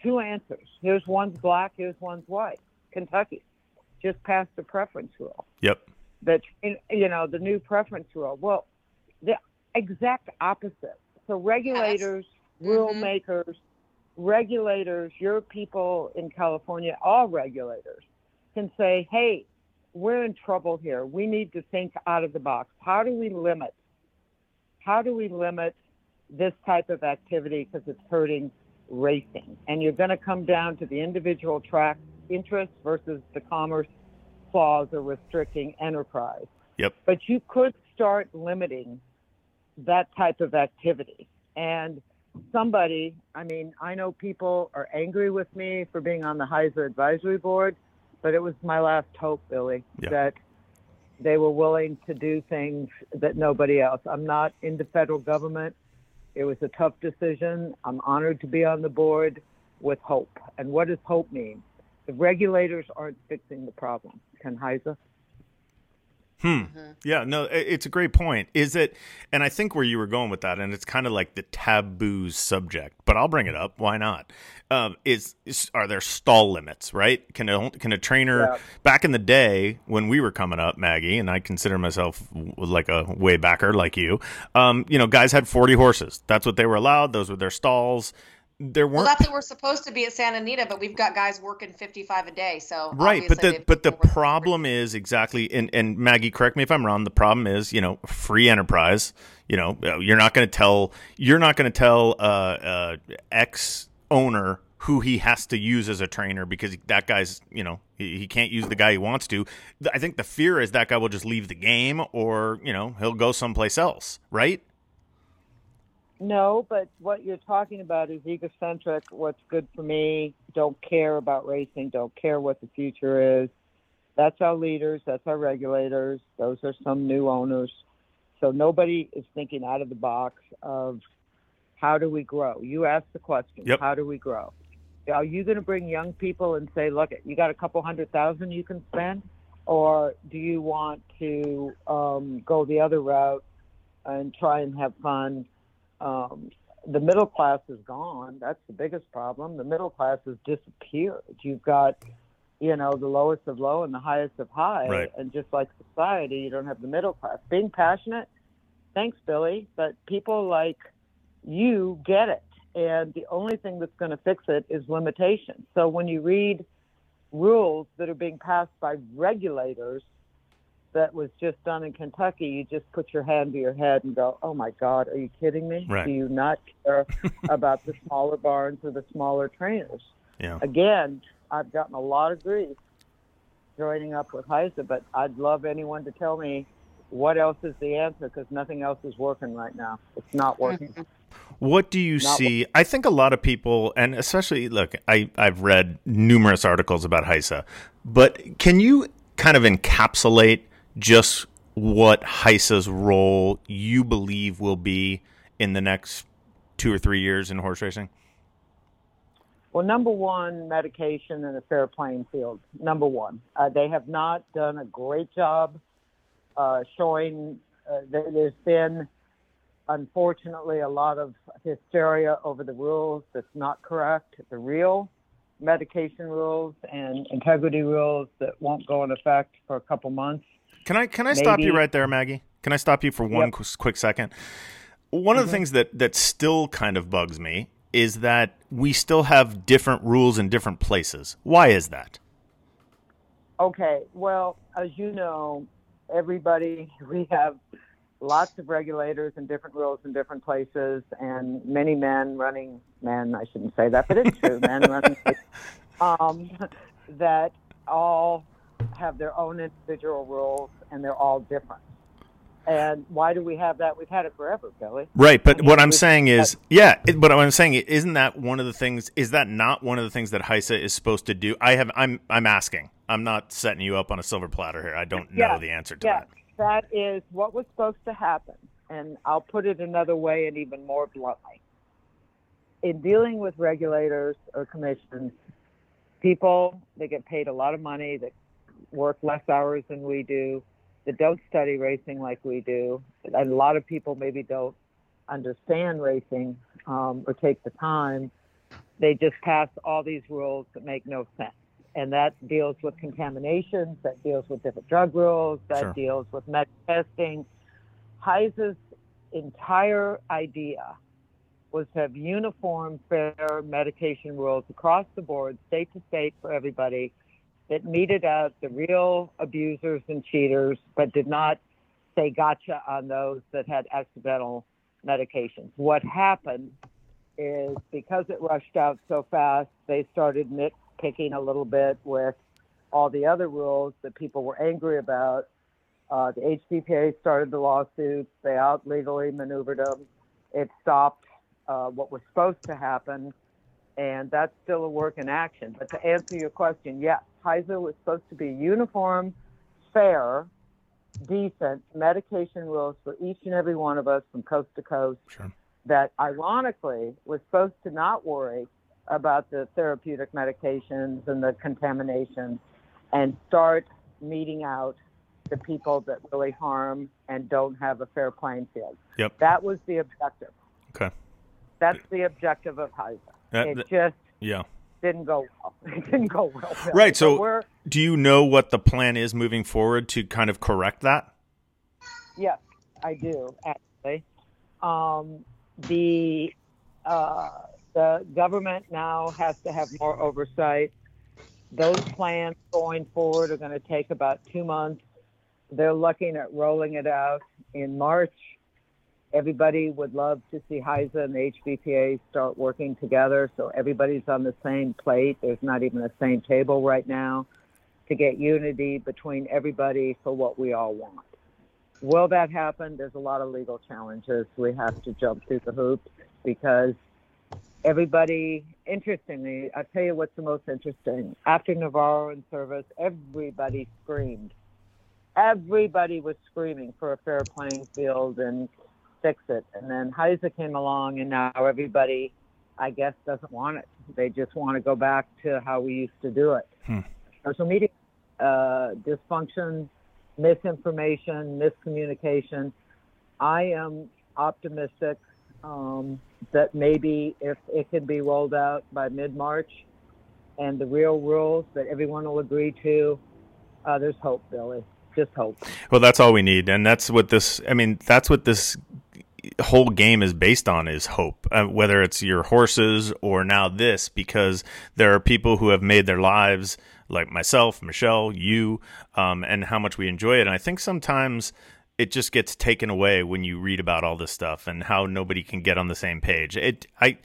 Two answers. Here's one's black, here's one's white. Kentucky just passed the preference rule. Yep. That you know the new preference rule. Well, the exact opposite. So regulators, rule Mhm. makers, regulators, your people in California, all regulators can say, "Hey, we're in trouble here. We need to think out of the box. How do we limit? How do we limit this type of activity because it's hurting racing? And you're going to come down to the individual track interests versus the commerce clause or restricting enterprise. Yep. But you could start limiting that type of activity. And somebody, I mean, I know people are angry with me for being on the HISA advisory board, but it was my last hope, Billy, Yeah. that they were willing to do things that nobody else. I'm not in the federal government. It was a tough decision. I'm honored to be on the board with hope. And what does hope mean? The regulators aren't fixing the problem. Ken HISA? Hmm. Yeah, no, it's a great point. Is it, and I think where you were going with that, and it's kind of like the taboo subject, but I'll bring it up. Why not? Um, is, is are there stall limits? Right? Can a can a trainer Yeah. back in the day when we were coming up, Maggi, and I consider myself like a way backer like you. Um, you know, guys had forty horses. That's what they were allowed. Those were their stalls. There Well, weren't that's what we're supposed to be at Santa Anita, but we've got guys working 55 a day. So right but the but the problem is exactly and and maggi correct me if i'm wrong the problem is you know free enterprise you know uh, you're not going to tell you're not going to tell uh uh ex owner who he has to use as a trainer because that guy's you know he, he can't use the guy he wants to i think the fear is that guy will just leave the game or you know he'll go someplace else right No, but what you're talking about is egocentric. What's good for me? Don't care about racing. Don't care what the future is. That's our leaders. That's our regulators. Those are some new owners. So nobody is thinking out of the box of how do we grow. You asked the question. Yep. How do we grow? Are you going to bring young people and say, look, you got a couple hundred thousand you can spend, or do you want to um, go the other route and try and have fun? Um, the middle class is gone. That's the biggest problem. The middle class has disappeared. You've got, you know, the lowest of low and the highest of high. Right. And just like society, you don't have the middle class. Being passionate, thanks, Billy, but people like you get it. and the only thing that's going to fix it is limitation. So when you read rules that are being passed by regulators that was just done in Kentucky, you just put your hand to your head and go, "Oh my God, are you kidding me? Right. Do you not care about the smaller barns or the smaller trainers?" Yeah. Again, I've gotten a lot of grief joining up with HISA, but I'd love anyone to tell me what else is the answer because nothing else is working right now. It's not working. Mm-hmm. What do you Not- see? I think a lot of people, and especially, look, I, I've read numerous articles about HISA, but can you kind of encapsulate just what HISA's role you believe will be in the next two or three years in horse racing? Well, number one, medication and a fair playing field. Number one, uh, they have not done a great job uh, showing. Uh, there, there's been, unfortunately, a lot of hysteria over the rules. That's not correct. The real medication rules and integrity rules that won't go in effect for a couple months. Can I can I stop you right there, Maggi? Can I stop you for one Yep. qu- quick second? One of the things that that still kind of bugs me is that we still have different rules in different places. Why is that? Okay, well, as you know, everybody, we have lots of regulators and different rules in different places, and many men running, men, I shouldn't say that, but it's true, men running, um, that all have their own individual rules and they're all different. And why do we have that? We've had it forever, Billy. Right, but I mean, what I'm saying is, yeah, it, but what I'm saying isn't that one of the things? Is that not one of the things that HISA is supposed to do? I have, I'm, I'm asking. I'm not setting you up on a silver platter here. I don't know Yeah, the answer to yeah, that. that is what was supposed to happen. And I'll put it another way and even more bluntly. In dealing with regulators or commissions, people they get paid a lot of money, that work less hours than we do, that don't study racing like we do, and a lot of people maybe don't understand racing um, or take the time, they just pass all these rules that make no sense and that deals with contaminations, that deals with different drug rules, that Sure. deals with med testing. HISA's entire idea was to have uniform, fair medication rules across the board, state to state for everybody, that meted out the real abusers and cheaters, but did not say gotcha on those that had accidental medications. What happened is because it rushed out so fast, they started nitpicking a little bit with all the other rules that people were angry about. Uh, the HBPA started the lawsuits. They out legally maneuvered them. It stopped uh, what was supposed to happen, and that's still a work in action. But to answer your question, yes, HISA was supposed to be uniform, fair, decent medication rules for each and every one of us from coast to coast Sure. that ironically was supposed to not worry about the therapeutic medications and the contamination and start meeting out the people that really harm and don't have a fair playing field. Yep. That was the objective. Okay. That's the objective of HISA. That- it that- just yeah. Didn't go well. It didn't go well. Billy. Right, so- we're Do you know what the plan is moving forward to kind of correct that? Yes, I do actually. Um, the uh, the government now has to have more oversight. Those plans going forward are going to take about two months. They're looking at rolling it out in March. Everybody would love to see HISA and the HBPA start working together so everybody's on the same plate. There's not even the same table right now to get unity between everybody for what we all want. Will that happen? There's a lot of legal challenges. We have to jump through the hoops because everybody, interestingly, I tell you what's the most interesting. After Navarro in Servis, everybody screamed. Everybody was screaming for a fair playing field and fix it. And then HISA came along, and now everybody, I guess, doesn't want it. They just want to go back to how we used to do it. Hmm. Social media uh, dysfunction, misinformation, miscommunication. I am optimistic um, that maybe if it can be rolled out by mid March and the real rules that everyone will agree to, uh, there's hope, Billy. Just hope. Well, that's all we need, and that's what this. I mean, that's what this whole game is based on is hope, uh, whether it's your horses or now this, because there are people who have made their lives like myself, Michelle, you, um, and how much we enjoy it. And I think sometimes it just gets taken away when you read about all this stuff and how nobody can get on the same page. It, I,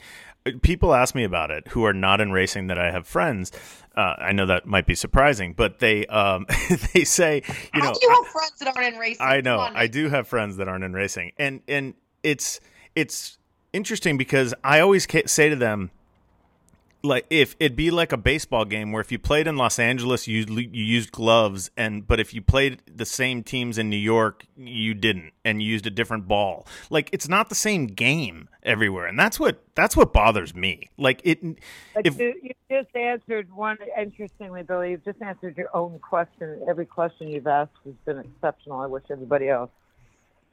people ask me about it who are not in racing that I have friends. Uh, I know that might be surprising, but they um, they say, you know, you have friends that aren't in racing? I know. I do have friends that aren't in racing, and and it's it's interesting because I always say to them, like if it'd be like a baseball game where if you played in Los Angeles, you you used gloves, and but if you played the same teams in New York, you didn't, and you used a different ball. Like it's not the same game everywhere, and that's what that's what bothers me. Like it, But if you, you just answered one, interestingly, Billy, you've just answered your own question. Every question you've asked has been exceptional. I wish everybody else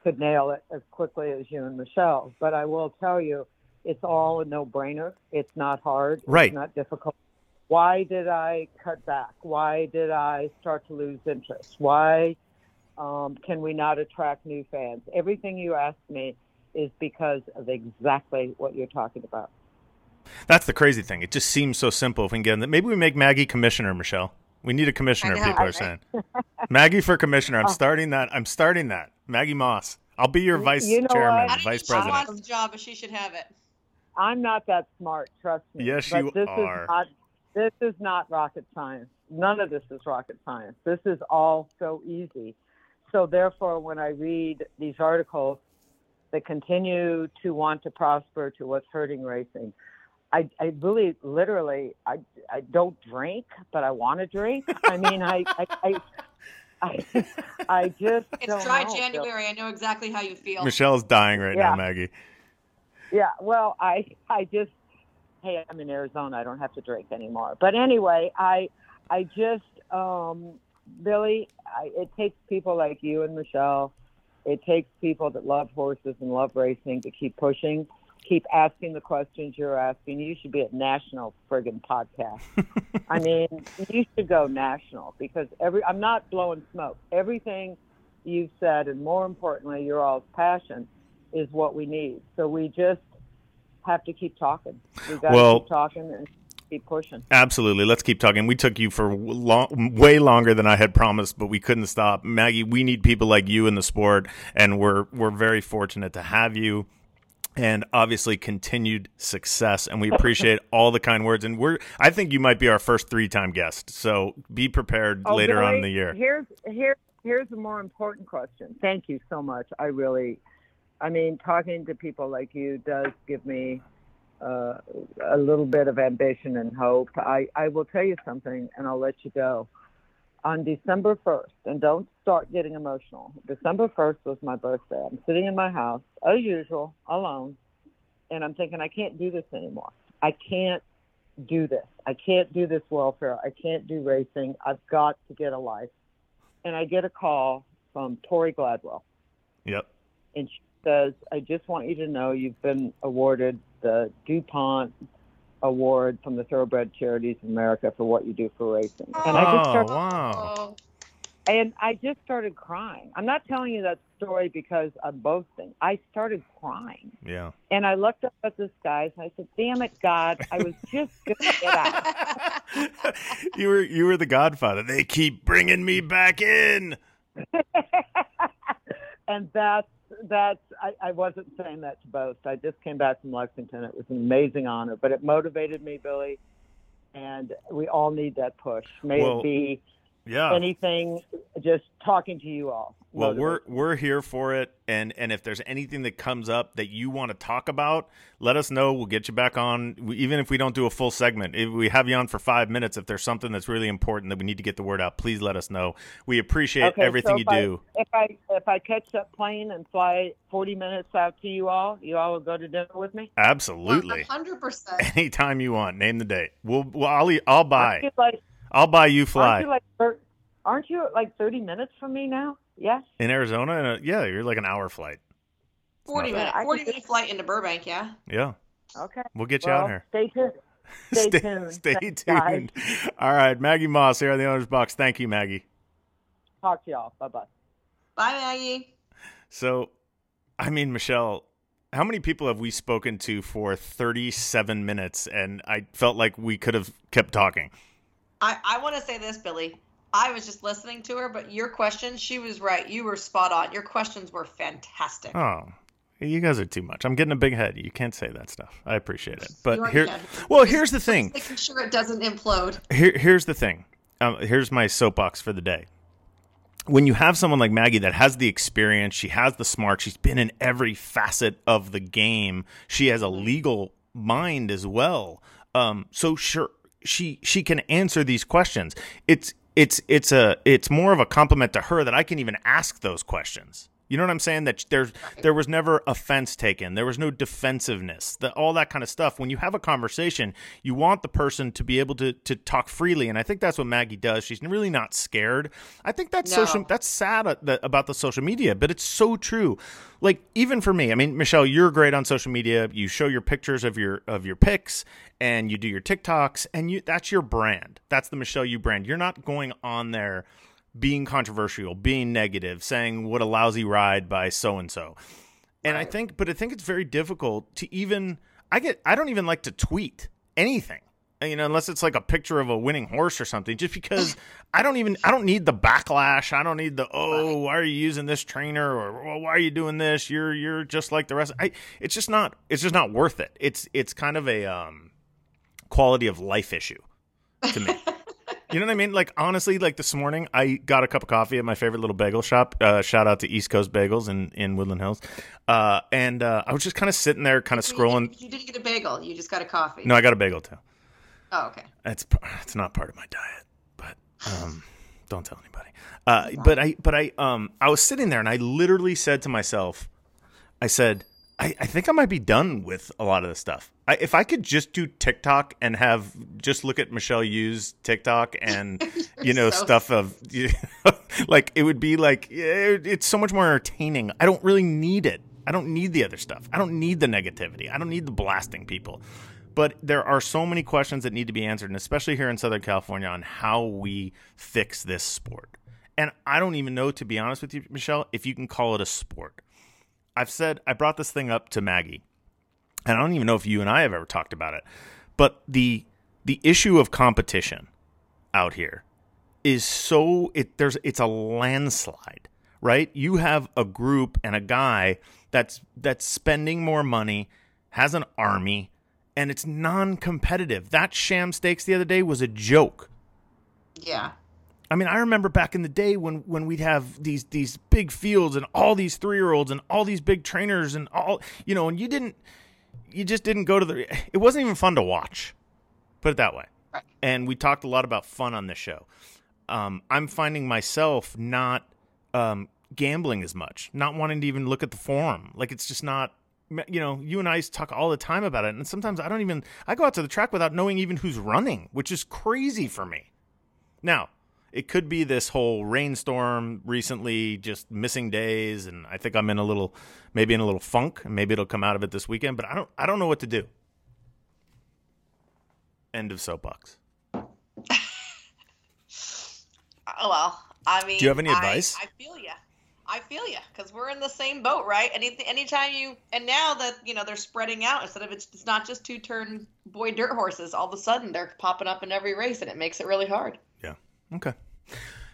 could nail it as quickly as you and Michelle. But I will tell you, it's all a no brainer. It's not hard. Right. It's not difficult. Why did I cut back? Why did I start to lose interest? Why um, can we not attract new fans? Everything you asked me is because of exactly what you're talking about. that's the crazy thing. It just seems so simple. If we can get in that, maybe we make Maggi commissioner, Michelle. We need a commissioner. Know, people are right? saying Maggi for commissioner. I'm Oh. starting that. I'm starting that. Maggi Moss. I'll be your You- vice you know chairman, what? I don't vice think she president. wants the job, but she should have it. I'm not that smart, trust me. Yes, but you this are. Is not, this is not rocket science. None of this is rocket science. This is all so easy. So therefore, when I read these articles that continue to want to prosper to what's hurting racing, I, I really, literally, I, I don't drink, but I want to drink. I mean, I, I, I, I, I just It's don't dry know, January. I know exactly how you feel. Michelle's dying right now, Maggi. Yeah, well, I I just hey, I'm in Arizona. I don't have to drink anymore. But anyway, I I just um Billy, I, it takes people like you and Michelle. It takes people that love horses and love racing to keep pushing, keep asking the questions you're asking. You should be at national friggin' podcast. I mean, you should go national because every I'm not blowing smoke. Everything you've said, and more importantly, your all's passion is what we need. So we just have to keep talking. We got to Well- keep talking and keep pushing. Absolutely. Let's keep talking. We took you for long, way longer than I had promised, but we couldn't stop. Maggi, we need people like you in the sport, and we're we're very fortunate to have you. And obviously, continued success, and we appreciate all the kind words. And we're, I think you might be our first three-time guest, so be prepared Oh, later on in the year. Here's here here's a more important question. Thank you so much. I really, I mean, talking to people like you does give me uh, a little bit of ambition and hope. I I will tell you something, and I'll let you go. On December 1st, and don't start getting emotional. December 1st was my birthday. I'm sitting in my house, as usual, alone, and I'm thinking, I can't do this anymore. I can't do this. I can't do this welfare. I can't do racing. I've got to get a life. And I get a call from Tori Gladwell, Yep. and she says, I just want you to know you've been awarded the DuPont Award from the Thoroughbred Charities of America for what you do for racing. And I just Oh, started, wow. Oh, and I just started crying. I'm not telling you that story because I'm boasting. I started crying. Yeah. And I looked up at the skies and I said, Damn it, God, I was just going to get out. you were you were the Godfather. They keep bringing me back in. and that's that's I, I wasn't saying that to boast. I just came back from Lexington. It was an amazing honor, but it motivated me, Billy. And we all need that push. May Well, it be Yeah. anything, just talking to you all. Well, we're we're here for it, and and if there's anything that comes up that you want to talk about, let us know. We'll get you back on, We- even if we don't do a full segment. If we have you on for five minutes, if there's something that's really important that we need to get the word out, please let us know. We appreciate Okay, everything so you if I- do. If I if I catch that plane and fly 40 minutes out to you all, you all will go to dinner with me. Absolutely, 100%. anytime you want. Name the date. We'll, well I'll e- I'll buy. Aren't like I'll buy you fly. aren't you like thir- aren't you like 30 minutes from me now? Yes. in Arizona. And uh, yeah, you're like an hour flight. 40 Yeah, minute, 40 could minute flight into Burbank, yeah. Yeah, Okay. we'll get you well, out here. Stay tuned. Stay tuned. Stay Thanks, guys. tuned. All right, Maggi Moss here on the Owner's Box. Thank you, Maggi. Talk to y'all. Bye bye. Bye, Maggi. So, I mean, Michelle, how many people have we spoken to for 37 minutes and I felt like we could have kept talking? I, I want to say this, Billy. I was just listening to her, but your questions, she was right. You were spot on. Your questions were fantastic. Oh, you guys are too much. I'm getting a big head. You can't say that stuff. I appreciate it. But You are here, dead. well, here's the thing. Making sure it doesn't implode. Here, here's the thing. Um, here's my soapbox for the day. When you have someone like Maggi that has the experience, she has the smart, she's been in every facet of the game. She has a legal mind as well. Um, so sure, she she can answer these questions. It's it's it's a it's more of a compliment to her that I can even ask those questions. You know what I'm saying? That there's there was never offense taken. There was no defensiveness. The, all that kind of stuff. When you have a conversation, you want the person to be able to to talk freely, and I think that's what Maggi does. She's really not scared. I think that's No. social. That's sad uh, about the social media, but it's so true. Like even for me, I mean, Michelle, you're great on social media. You show your pictures of your of your pics, and you do your TikToks, and you that's your brand. That's the Michelle you brand. You're not going on there being controversial, being negative, saying what a lousy ride by so and so. And I think, but I think it's very difficult to even. I get. I don't even like to tweet anything. You know, unless it's like a picture of a winning horse or something, just because I don't even I don't need the backlash. I don't need the oh, why are you using this trainer or well, why are you doing this? You're you're just like the rest. I it's just not it's just not worth it. It's it's kind of a um quality of life issue to me. You know what I mean? Like honestly, like this morning, I got a cup of coffee at my favorite little bagel shop. Uh, shout out to East Coast Bagels in in Woodland Hills. Uh, and uh, I was just kind of sitting there, kind of scrolling. You, didn't get a bagel. You just got a coffee. No, I got a bagel too. Oh, okay. It's it's not part of my diet, but um, don't tell anybody. Uh, but I but I um I was sitting there and I literally said to myself, I said, I, I think I might be done with a lot of this stuff. I, if I could just do TikTok and have just look at Michelle use TikTok and you know so- stuff of like it would be like yeah, it's so much more entertaining. I don't really need it. I don't need the other stuff. I don't need the negativity. I don't need the blasting people. But there are so many questions that need to be answered, and especially here in Southern California, on how we fix this sport. And I don't even know, to be honest with you, Michelle, if you can call it a sport. I've said I brought this thing up to Maggi, and I don't even know if you and I have ever talked about it. But the the issue of competition out here is so it there's it's a landslide, right? You have a group and a guy that's that's spending more money, has an army, and it's non-competitive. That sham stakes the other day was a joke. Yeah. I mean, I remember back in the day when when we'd have these these big fields and all these three year olds and all these big trainers and all you know, and you didn't you just didn't go to the it wasn't even fun to watch. Put it that way. And we talked a lot about fun on this show. Um, I'm finding myself not um, gambling as much, not wanting to even look at the forum. Like it's just not you know, you and I talk all the time about it, and sometimes I don't even I go out to the track without knowing even who's running, which is crazy for me. Now, it could be this whole rainstorm recently, just missing days, and I think I'm in a little, maybe in a little funk, and maybe it'll come out of it this weekend. But I don't, I don't know what to do. End of soapbox. Oh, well, I mean, Do you have any I- advice? I, feel you. I feel you because we're in the same boat, right? Any anytime you and now that you know they're spreading out instead of it's, it's not just two turn boy dirt horses. All of a sudden they're popping up in every race, and it makes it really hard. Okay.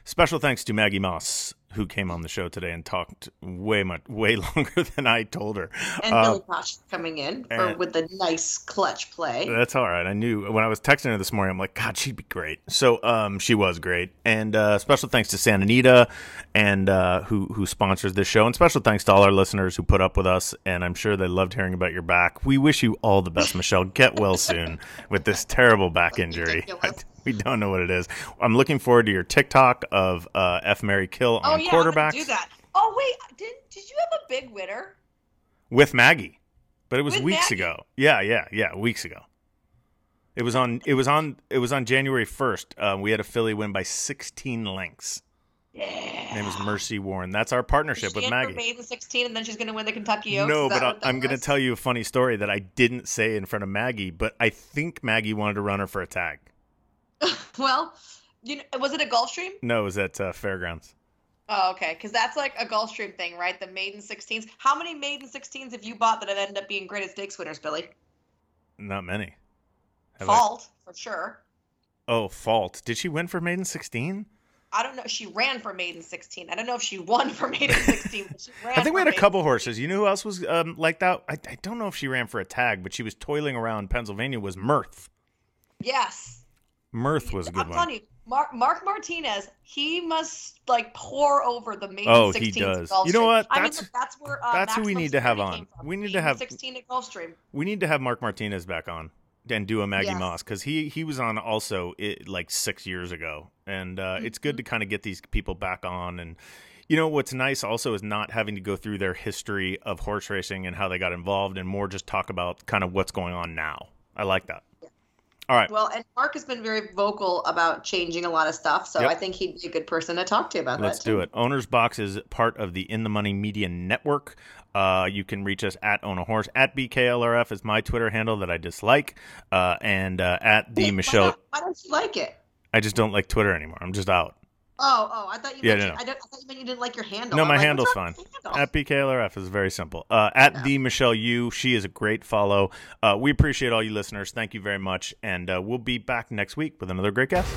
Special thanks to Maggi Moss, who came on the show today and talked way much, way longer than I told her. And Uh, Billy Koch coming in and- with a nice clutch play. That's all right. I knew when I was texting her this morning, I'm like, God, she'd be great. So um, she was great. And uh, special thanks to Santa Anita and uh, who who sponsors this show. And special thanks to all our listeners who put up with us. And I'm sure they loved hearing about your back. We wish you all the best, Michelle. Get well soon with this terrible back injury. We don't know what it is. I'm looking forward to your TikTok of uh, F Mary Kill oh on yeah, I'm quarterbacks do that. Oh wait, did did you have a big winner? with Maggi, but it was With weeks Maggi? ago. Yeah, yeah, yeah, weeks ago. It was on. It was on. It was on January first. Uh, we had a filly win by 16 lengths. Yeah. Her name is Mercy Warren. That's our partnership she with Maggi. Maiden 16, and then she's going to win the Kentucky Oaks. No, but I, I'm going to tell you a funny story that I didn't say in front of Maggi. But I think Maggi wanted to run her for a tag. Well, you know, was it a Gulfstream? No, it was at uh, Fairgrounds. Oh, okay. Because that's like a Gulfstream thing, right? The maiden 16s. How many maiden 16s have you bought that have ended up being greatest stakes winners, Billy? Not many. Have I- Fault, for sure. Oh, fault. Did she win for maiden 16? I don't know. She ran for maiden 16. I don't know if she won for maiden 16, but she ran I think we had a couple horses. You know who else was um, like that? I, I don't know if she ran for a tag, but she was toiling around Pennsylvania. Was Mirth? Yes. Mirth was a good I'm one. telling you, Mark, Mark Martinez, he must like pour over the main. Oh, 16s he does. You know what? I mean, That's- where uh, that's who we need to have on. We need to have- 16 at Gulfstream. We need to have Mark Martinez back on and do a Maggi Yes. Moss because he he was on also it, like six years ago, and uh, it's Mm-hmm. good to kind of get these people back on. And you know what's nice also is not having to go through their history of horse racing and how they got involved, and more just talk about kind of what's going on now. I like that. All right. Well, and Mark has been very vocal about changing a lot of stuff, so Yep. I think he'd be a good person to talk to about that. Let's do it. Owner's Box is part of the In the Money Media Network. Uh, you can reach us at Own a Horse. At BKLRF is my Twitter handle that I dislike. Uh, and uh, at the Why Michelle. not- Why don't you like it? I just don't like Twitter anymore. I'm just out. Oh, oh, I thought you Yeah, meant no, you, no. I, don't, I thought you meant you didn't like your handle. No, I'm my like, handle's fine. handle? At BKLRF is very simple. Uh, at the Michelle Yu, she is a great follow. Uh, we appreciate all you listeners. Thank you very much. And uh, we'll be back next week with another great guest.